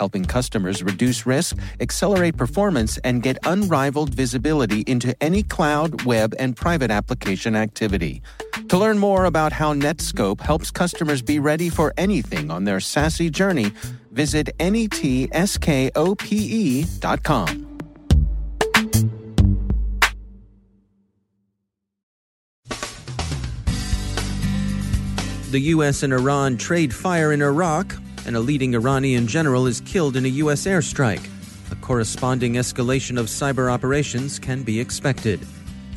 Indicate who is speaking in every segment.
Speaker 1: helping customers reduce risk, accelerate performance, and get unrivaled visibility into any cloud, web, and private application activity. To learn more about how Netskope helps customers be ready for anything on their SASE journey, visit netskope.com.
Speaker 2: The U.S. and Iran trade fire in Iraq, and a leading Iranian general is killed in a U.S. airstrike. A corresponding escalation of cyber operations can be expected.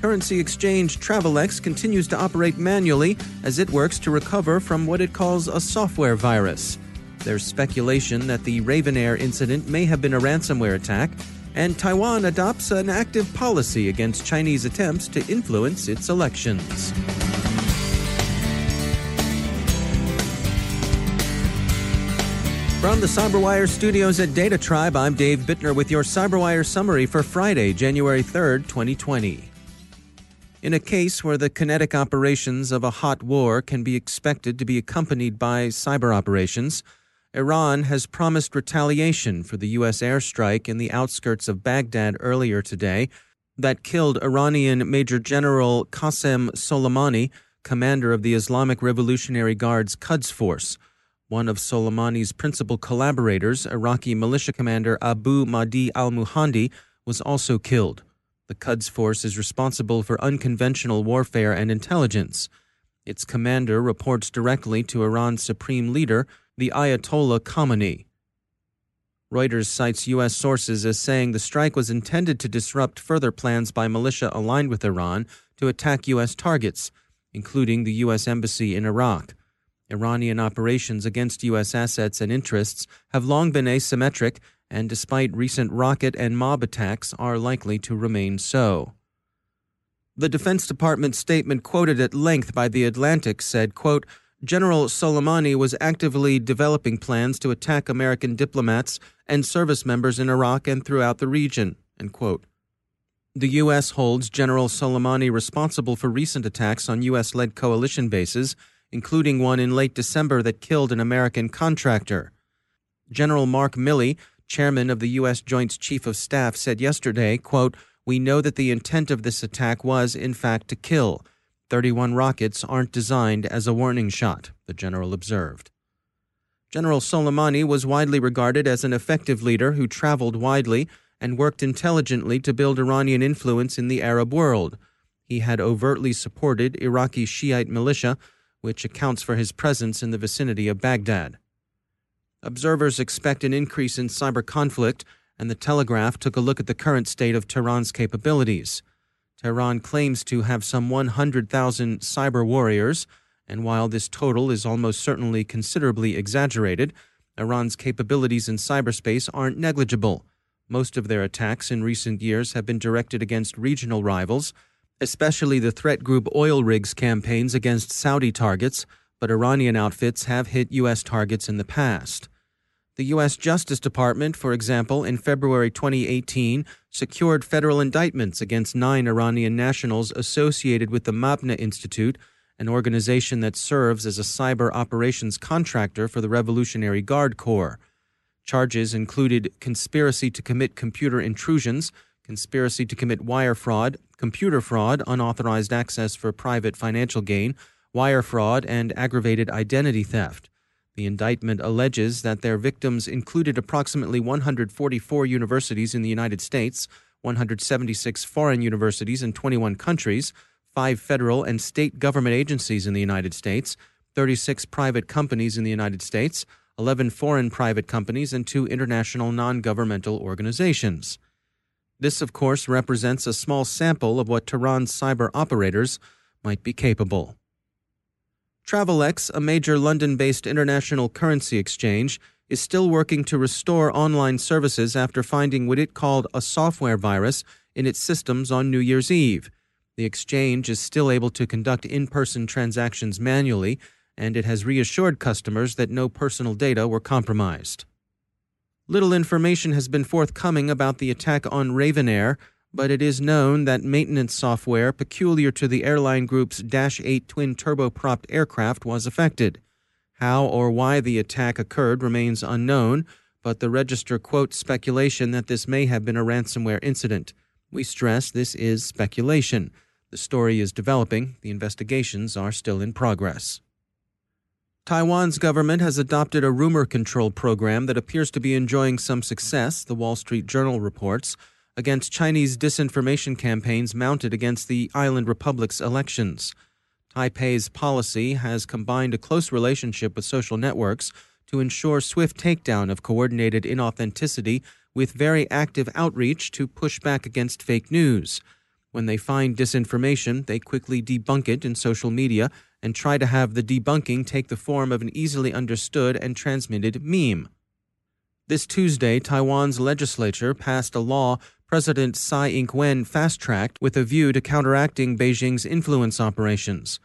Speaker 2: Currency exchange Travelex continues to operate manually as it works to recover from what it calls a software virus. There's speculation that the RavnAir incident may have been a ransomware attack, and Taiwan adopts an active policy against Chinese attempts to influence its elections. From the CyberWire studios at Data Tribe, I'm Dave Bittner with your CyberWire summary for Friday, January 3rd, 2020. In a case where the kinetic operations of a hot war can be expected to be accompanied by cyber operations, Iran has promised retaliation for the U.S. airstrike in the outskirts of Baghdad earlier today that killed Iranian Major General Qasem Soleimani, commander of the Islamic Revolutionary Guard's Quds Force. One of Soleimani's principal collaborators, Iraqi militia commander Abu Mahdi al Muhandis, was also killed. The Quds Force is responsible for unconventional warfare and intelligence. Its commander reports directly to Iran's supreme leader, the Ayatollah Khamenei. Reuters cites U.S. sources as saying the strike was intended to disrupt further plans by militia aligned with Iran to attack U.S. targets, including the U.S. Embassy in Iraq. Iranian operations against U.S. assets and interests have long been asymmetric and, despite recent rocket and mob attacks, are likely to remain so. The Defense Department statement quoted at length by The Atlantic said, quote, General Soleimani was actively developing plans to attack American diplomats and service members in Iraq and throughout the region. The U.S. holds General Soleimani responsible for recent attacks on U.S. led coalition bases including one in late December that killed an American contractor. General Mark Milley, chairman of the U.S. Joint Chief of Staff, said yesterday, quote, We know that the intent of this attack was, in fact, to kill. 31 rockets aren't designed as a warning shot, the general observed. General Soleimani was widely regarded as an effective leader who traveled widely and worked intelligently to build Iranian influence in the Arab world. He had overtly supported Iraqi Shiite militia which accounts for his presence in the vicinity of Baghdad. Observers expect an increase in cyber conflict, and the Telegraph took a look at the current state of Tehran's capabilities. Tehran claims to have some 100,000 cyber warriors, and while this total is almost certainly considerably exaggerated, Iran's capabilities in cyberspace aren't negligible. Most of their attacks in recent years have been directed against regional rivals, especially the threat group OilRig's campaigns against Saudi targets, but Iranian outfits have hit U.S. targets in the past. The U.S. Justice Department, for example, in February 2018, secured federal indictments against nine Iranian nationals associated with the Mabna Institute, an organization that serves as a cyber operations contractor for the Revolutionary Guard Corps. Charges included conspiracy to commit computer intrusions, conspiracy to commit wire fraud, computer fraud, unauthorized access for private financial gain, wire fraud, and aggravated identity theft. The indictment alleges that their victims included approximately 144 universities in the United States, 176 foreign universities in 21 countries, five federal and state government agencies in the United States, 36 private companies in the United States, 11 foreign private companies, and two international non governmental organizations. This, of course, represents a small sample of what Tehran's cyber operators might be capable. Travelex, a major London based international currency exchange, is still working to restore online services after finding what it called a software virus in its systems on New Year's Eve. The exchange is still able to conduct in person transactions manually, and it has reassured customers that no personal data were compromised. Little information has been forthcoming about the attack on RavnAir, but it is known that maintenance software peculiar to the airline group's Dash 8 twin turboprop aircraft was affected. How or why the attack occurred remains unknown, but the register quotes speculation that this may have been a ransomware incident. We stress this is speculation. The story is developing, the investigations are still in progress. Taiwan's government has adopted a rumor control program that appears to be enjoying some success, the Wall Street Journal reports, against Chinese disinformation campaigns mounted against the island republic's elections. Taipei's policy has combined a close relationship with social networks to ensure swift takedown of coordinated inauthenticity with very active outreach to push back against fake news. When they find disinformation, they quickly debunk it in social media and try to have the debunking take the form of an easily understood and transmitted meme. This Tuesday, Taiwan's legislature passed a law President Tsai Ing wen fast tracked with a view to counteracting Beijing's influence operations.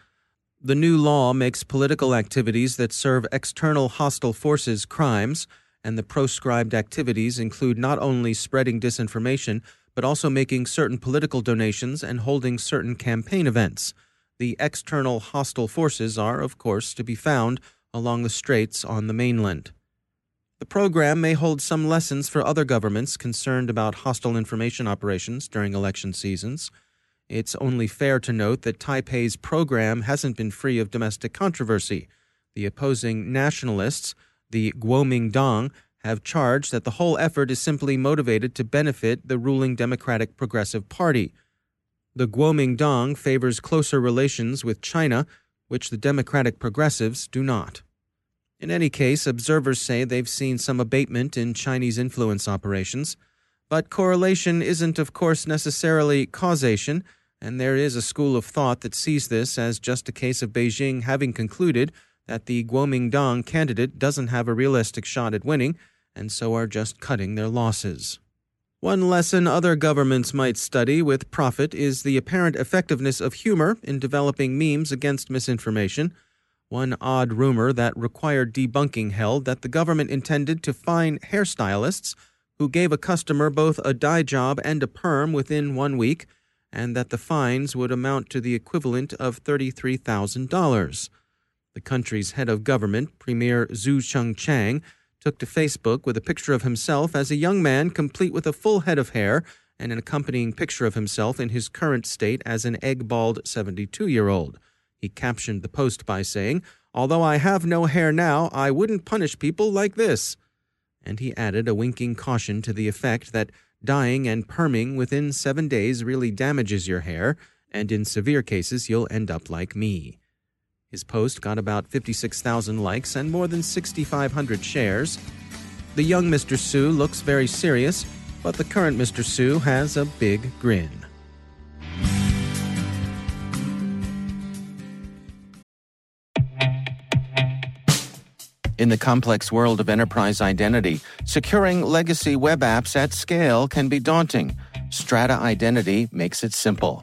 Speaker 2: The new law makes political activities that serve external hostile forces crimes and the proscribed activities include not only spreading disinformation, but also making certain political donations and holding certain campaign events. The external hostile forces are, of course, to be found along the straits on the mainland. The program may hold some lessons for other governments concerned about hostile information operations during election seasons. It's only fair to note that Taipei's program hasn't been free of domestic controversy. The opposing nationalists the Kuomintang have charged that the whole effort is simply motivated to benefit the ruling Democratic Progressive Party. The Kuomintang favors closer relations with China, which the Democratic Progressives do not. In any case, observers say they've seen some abatement in Chinese influence operations, but correlation isn't, of course, necessarily causation, and there is a school of thought that sees this as just a case of Beijing having concluded that the Kuomintang candidate doesn't have a realistic shot at winning, and so are just cutting their losses. One lesson other governments might study with profit is the apparent effectiveness of humor in developing memes against misinformation. One odd rumor that required debunking held that the government intended to fine hairstylists who gave a customer both a dye job and a perm within one week, and that the fines would amount to the equivalent of $33,000. The country's head of government, Premier Su Tseng-chang, took to Facebook with a picture of himself as a young man complete with a full head of hair and an accompanying picture of himself in his current state as an egg bald 72 year old. He captioned the post by saying, Although I have no hair now, I wouldn't punish people like this. And he added a winking caution to the effect that dyeing and perming within seven days really damages your hair, and in severe cases, you'll end up like me. His post got about 56,000 likes and more than 6,500 shares. The young Mr. Su looks very serious, but the current Mr. Su has a big grin.
Speaker 1: In the complex world of enterprise identity, securing legacy web apps at scale can be daunting. Strata Identity makes it simple.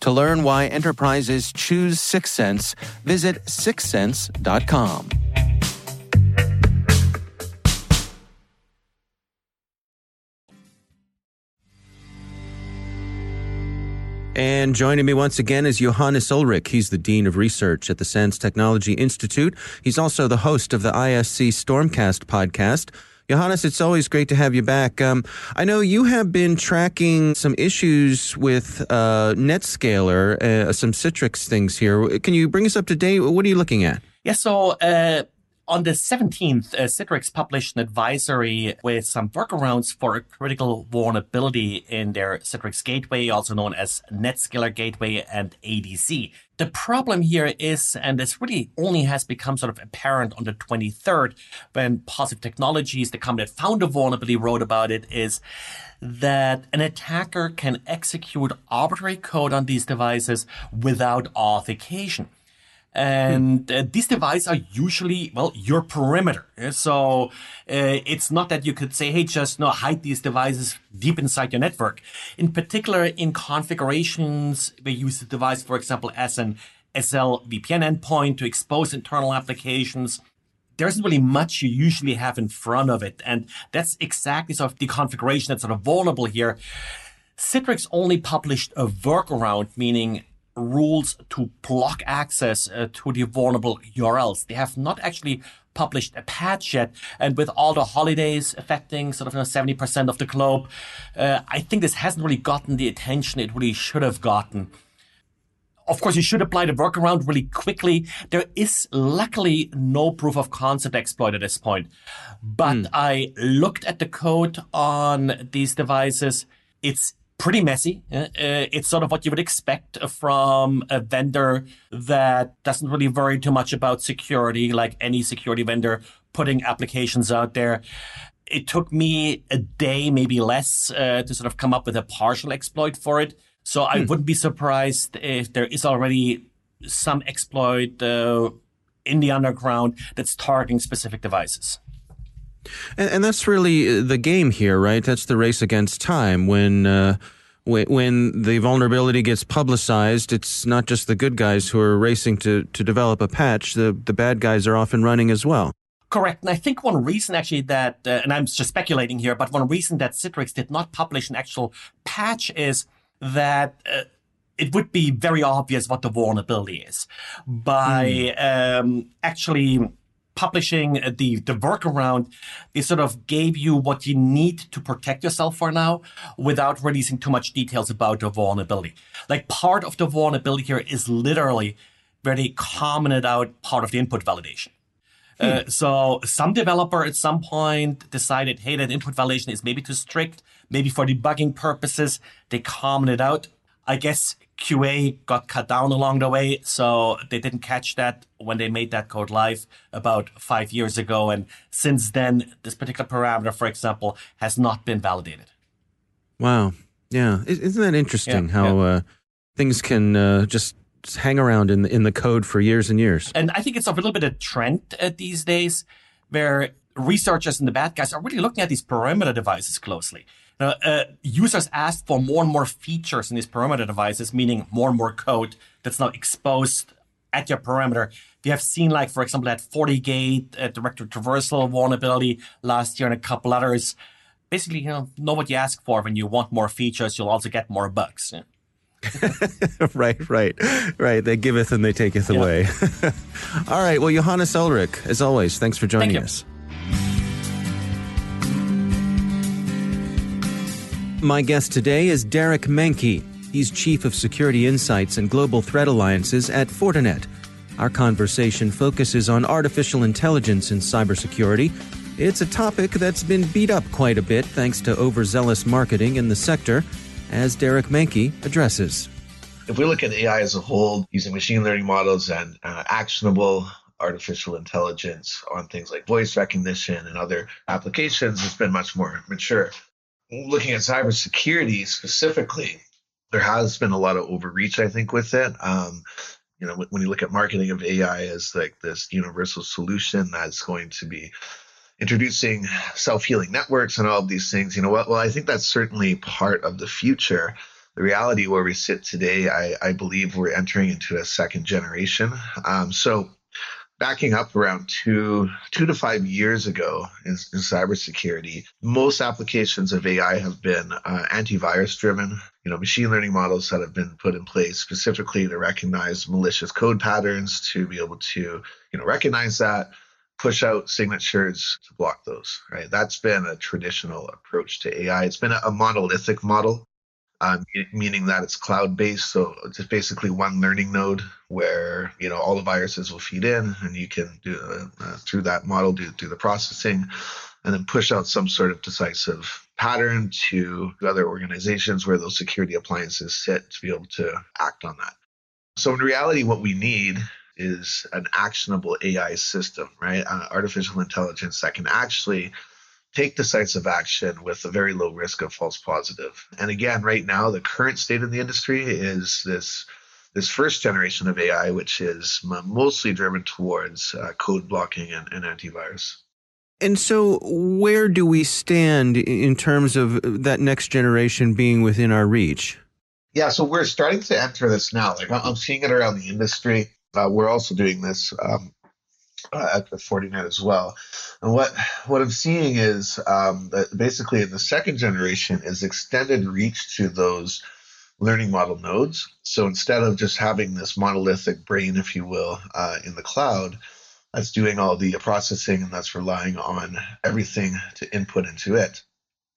Speaker 1: To learn why enterprises choose Syxsense, visit syxsense.com.
Speaker 2: And joining me once again is Johannes Ullrich. He's the Dean of Research at the SANS Technology Institute. He's also the host of the ISC Stormcast podcast. Johannes, it's always great to have you back. Um, I know you have been tracking some issues with uh, NetScaler, uh, some Citrix things here. Can you bring us up to date? What are you looking at?
Speaker 3: Yeah, so uh, on the 17th, uh, Citrix published an advisory with some workarounds for a critical vulnerability in their Citrix Gateway, also known as NetScaler Gateway and ADC. The problem here is, and this really only has become sort of apparent on the 23rd, when Positive Technologies, the company that found the vulnerability, wrote about it, is that an attacker can execute arbitrary code on these devices without authentication. And uh, these devices are usually, well, your perimeter. So uh, it's not that you could say, hey, just no, hide these devices deep inside your network. In particular, in configurations, we use the device, for example, as an SSL VPN endpoint to expose internal applications. There isn't really much you usually have in front of it. And that's exactly sort of the configuration that's sort of vulnerable here. Citrix only published a workaround, meaning rules to block access uh, to the vulnerable URLs. They have not actually published a patch yet. And with all the holidays affecting sort of you know, 70% of the globe, uh, I think this hasn't really gotten the attention it really should have gotten. Of course, you should apply the workaround really quickly. There is luckily no proof of concept exploit at this point. But mm. I looked at the code on these devices. It's pretty messy. Uh, it's sort of what you would expect from a vendor that doesn't really worry too much about security, like any security vendor putting applications out there. It took me a day, maybe less, uh, to sort of come up with a partial exploit for it. So I hmm. wouldn't be surprised if there is already some exploit uh, in the underground that's targeting specific devices.
Speaker 2: And, and, that's really uh, the game here, right? That's the race against time. When uh, when the vulnerability gets publicized, it's not just the good guys who are racing to to develop a patch. The the bad guys are often running as well.
Speaker 3: Correct. And I think one reason actually that, uh, and I'm just speculating here, but one reason that Citrix did not publish an actual patch is that. Uh, it would be very obvious what the vulnerability is by mm. um, actually publishing the, the workaround, they sort of gave you what you need to protect yourself for now without releasing too much details about the vulnerability. Like part of the vulnerability here is literally where they commented out part of the input validation. Hmm. Uh, so some developer at some point decided, hey, that input validation is maybe too strict. Maybe for debugging purposes, they commented out. I guess QA got cut down along the way, so they didn't catch that when they made that code live about five years ago. And since then, this particular parameter, for example, has not been validated.
Speaker 2: Wow. Yeah. Isn't that interesting yeah, how yeah. Uh, things can uh, just hang around in the, in the code for years and years?
Speaker 3: And I think it's a little bit of trend uh, these days where researchers and the bad guys are really looking at these perimeter devices closely. Now, uh, users ask for more and more features in these perimeter devices, meaning more and more code that's now exposed at your perimeter. We have seen, like, for example, that FortiGate uh, directory traversal vulnerability last year and a couple others. Basically, you know, know what you ask for. When you want more features, you'll also get more bugs. Yeah.
Speaker 2: right, right, right. They giveth and they taketh yeah. away. All right. Well, Johannes Ullrich, as always, thanks for joining
Speaker 3: Thank
Speaker 2: us. My guest today is Derek Manky. He's Chief of Security Insights and Global Threat Alliances at Fortinet. Our conversation focuses on artificial intelligence in cybersecurity. It's a topic that's been beat up quite a bit thanks to overzealous marketing in the sector, as Derek Manky addresses.
Speaker 4: If we look at AI as a whole, using machine learning models and uh, actionable artificial intelligence on things like voice recognition and other applications, it's been much more mature. Looking at cybersecurity specifically, there has been a lot of overreach, I think, with it. Um, you know, when you look at marketing of AI as like this universal solution that's going to be introducing self-healing networks and all of these things, you know, well, well I think that's certainly part of the future. The reality where we sit today, I, I believe we're entering into a second generation. Um, so backing up around two two to five years ago in, in cybersecurity, most applications of AI have been uh, antivirus driven. You know, machine learning models that have been put in place specifically to recognize malicious code patterns, to be able to you know recognize that, push out signatures to block those. Right, that's been a traditional approach to AI. It's been a, a monolithic model um, meaning that it's cloud based. So it's basically one learning node where you know all the viruses will feed in, and you can do uh, uh, through that model do do the processing, and then push out some sort of decisive pattern to other organizations where those security appliances sit to be able to act on that. So in reality, what we need is an actionable AI system, right? Uh, artificial intelligence that can actually take decisive action with a very low risk of false positive. And again, right now, the current state of the industry is this this first generation of AI, which is mostly driven towards uh, code blocking and, and antivirus.
Speaker 2: And so, where do we stand in terms of that next generation being within our reach?
Speaker 4: Yeah, so we're starting to enter this now. Like I'm seeing it around the industry. Uh, we're also doing this um, at the Fortinet as well. And what what I'm seeing is um, that basically in the second generation is extended reach to those learning model nodes. So instead of just having this monolithic brain, if you will, uh, in the cloud, that's doing all the processing and that's relying on everything to input into it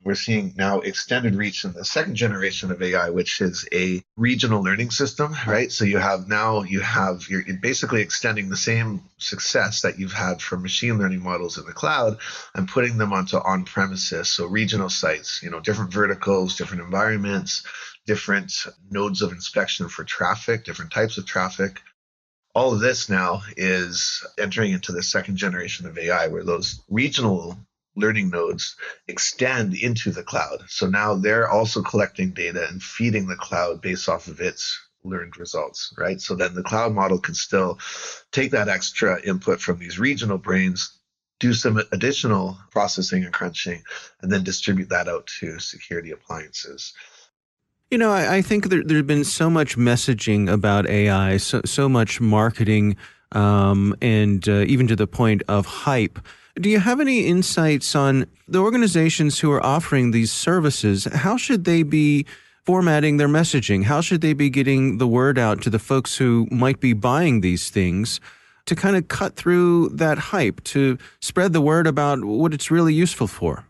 Speaker 4: we're seeing now extended reach in the second generation of AI, which is a regional learning system, right? So you have now you have you're basically extending the same success that you've had for machine learning models in the cloud and putting them onto on premises, so regional sites, you know, different verticals, different environments, different nodes of inspection for traffic, different types of traffic. All of this now is entering into the second generation of AI, where those regional learning nodes extend into the cloud. So now they're also collecting data and feeding the cloud based off of its learned results, right? So then the cloud model can still take that extra input from these regional brains, do some additional processing and crunching, and then distribute that out to security appliances.
Speaker 2: You know, I, I think there, there's been so much messaging about AI, so, so much marketing, um, and uh, even to the point of hype. Do you have any insights on the organizations who are offering these services? How should they be formatting their messaging? How should they be getting the word out to the folks who might be buying these things to kind of cut through that hype, to spread the word about what it's really useful for?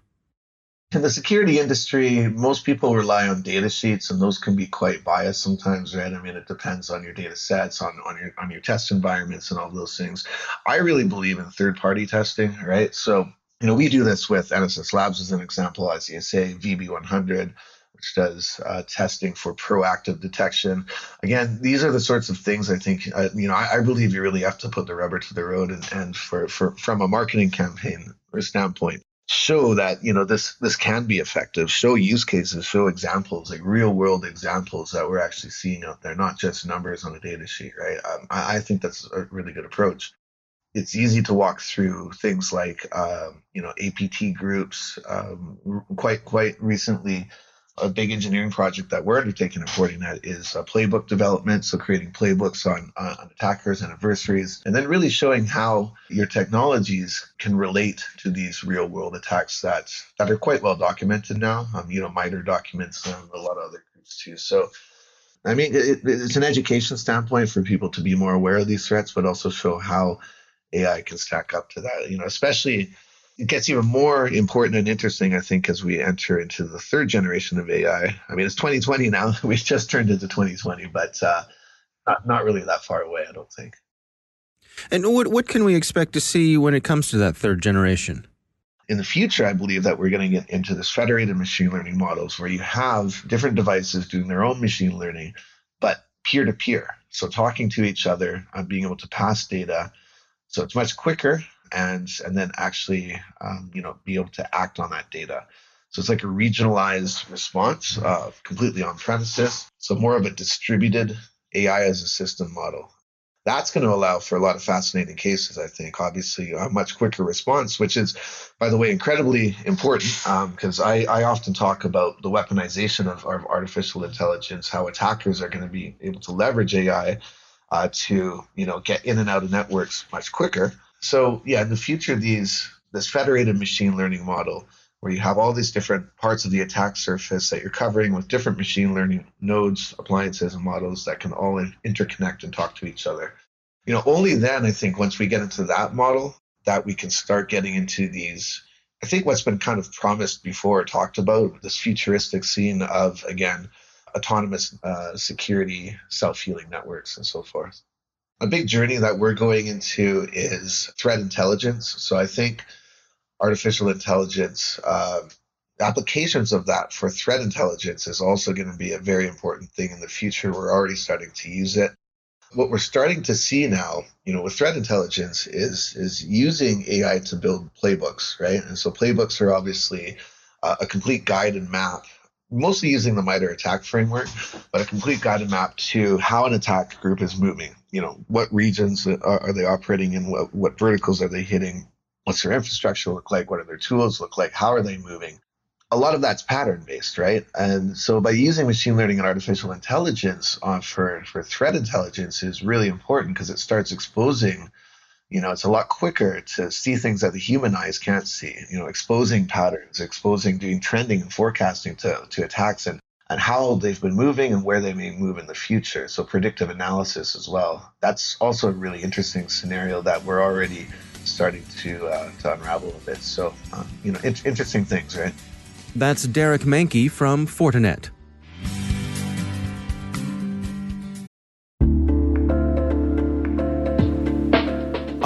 Speaker 4: In the security industry, most people rely on data sheets, and those can be quite biased sometimes, right? I mean, it depends on your data sets, on, on your on your test environments, and all those things. I really believe in third-party testing, right? So, you know, we do this with NSS Labs as an example, as you say, VB100 which does uh, testing for proactive detection. Again, these are the sorts of things I think, uh, you know, I, I, believe you really have to put the rubber to the road and, and for, for from a marketing campaign standpoint, show that you know this this can be effective show use cases show examples like real world examples that we're actually seeing out there not just numbers on a data sheet right? Um, I, I, think that's a really good approach. It's easy to walk through things like um, you know apt groups um, quite quite recently a big engineering project that we're undertaking at Fortinet is a playbook development. So creating playbooks on, uh, on attackers and adversaries, and then really showing how your technologies can relate to these real world attacks that that are quite well documented now. Um, you know, MITRE documents and a lot of other groups too. So. I mean, it, it's an education standpoint for people to be more aware of these threats, but also show how AI can stack up to that. You know, especially it gets even more important and interesting, I think, as we enter into the third generation of AI. I mean, it's 2020 now. We've just turned into 2020, but uh, not, not really that far away, I don't think.
Speaker 2: And what what can we expect to see when it comes to that third generation?
Speaker 4: in the future, I believe that we're going to get into this federated machine learning models where you have different devices doing their own machine learning, but peer to peer. So talking to each other and being able to pass data. So it's much quicker and and then actually um, you know be able to act on that data. So it's like a regionalized response, uh, completely on premises. So more of a distributed AI as a system model that's going to allow for a lot of fascinating cases, I think. Obviously, a much quicker response, which is, by the way, incredibly important because um, I, I often talk about the weaponization of, of, artificial intelligence, how attackers are going to be able to leverage AI uh, to you know get in and out of networks much quicker. So yeah, in the future, these this federated machine learning model where you have all these different parts of the attack surface that you're covering with different machine learning nodes, appliances, and models that can all interconnect and talk to each other. You know, only then I think once we get into that model that we can start getting into these. I think what's been kind of promised before, talked about this futuristic scene of again autonomous uh, security, self-healing networks, and so forth. A big journey that we're going into is threat intelligence. So I think artificial intelligence uh, applications of that for threat intelligence is also going to be a very important thing in the future. We're already starting to use it. What we're starting to see now, you know, with threat intelligence is is using AI to build playbooks, right? And so playbooks are obviously uh, a complete guide and map, mostly using the MITRE ATT&CK framework, but a complete guide and map to how an attack group is moving. You know, what regions are, are they operating in? What, what verticals are they hitting? What's their infrastructure look like? What do their tools look like? How are they moving? A lot of that's pattern based, right? And so by using machine learning and artificial intelligence for, for threat intelligence is really important because it starts exposing, you know, it's a lot quicker to see things that the human eyes can't see, you know, exposing patterns, exposing, doing trending and forecasting to, to attacks and, and how they've been moving and where they may move in the future. So predictive analysis as well. That's also a really interesting scenario that we're already starting to uh, to unravel a bit. So, uh, you know, it, interesting things, right?
Speaker 2: That's Derek Manky from Fortinet.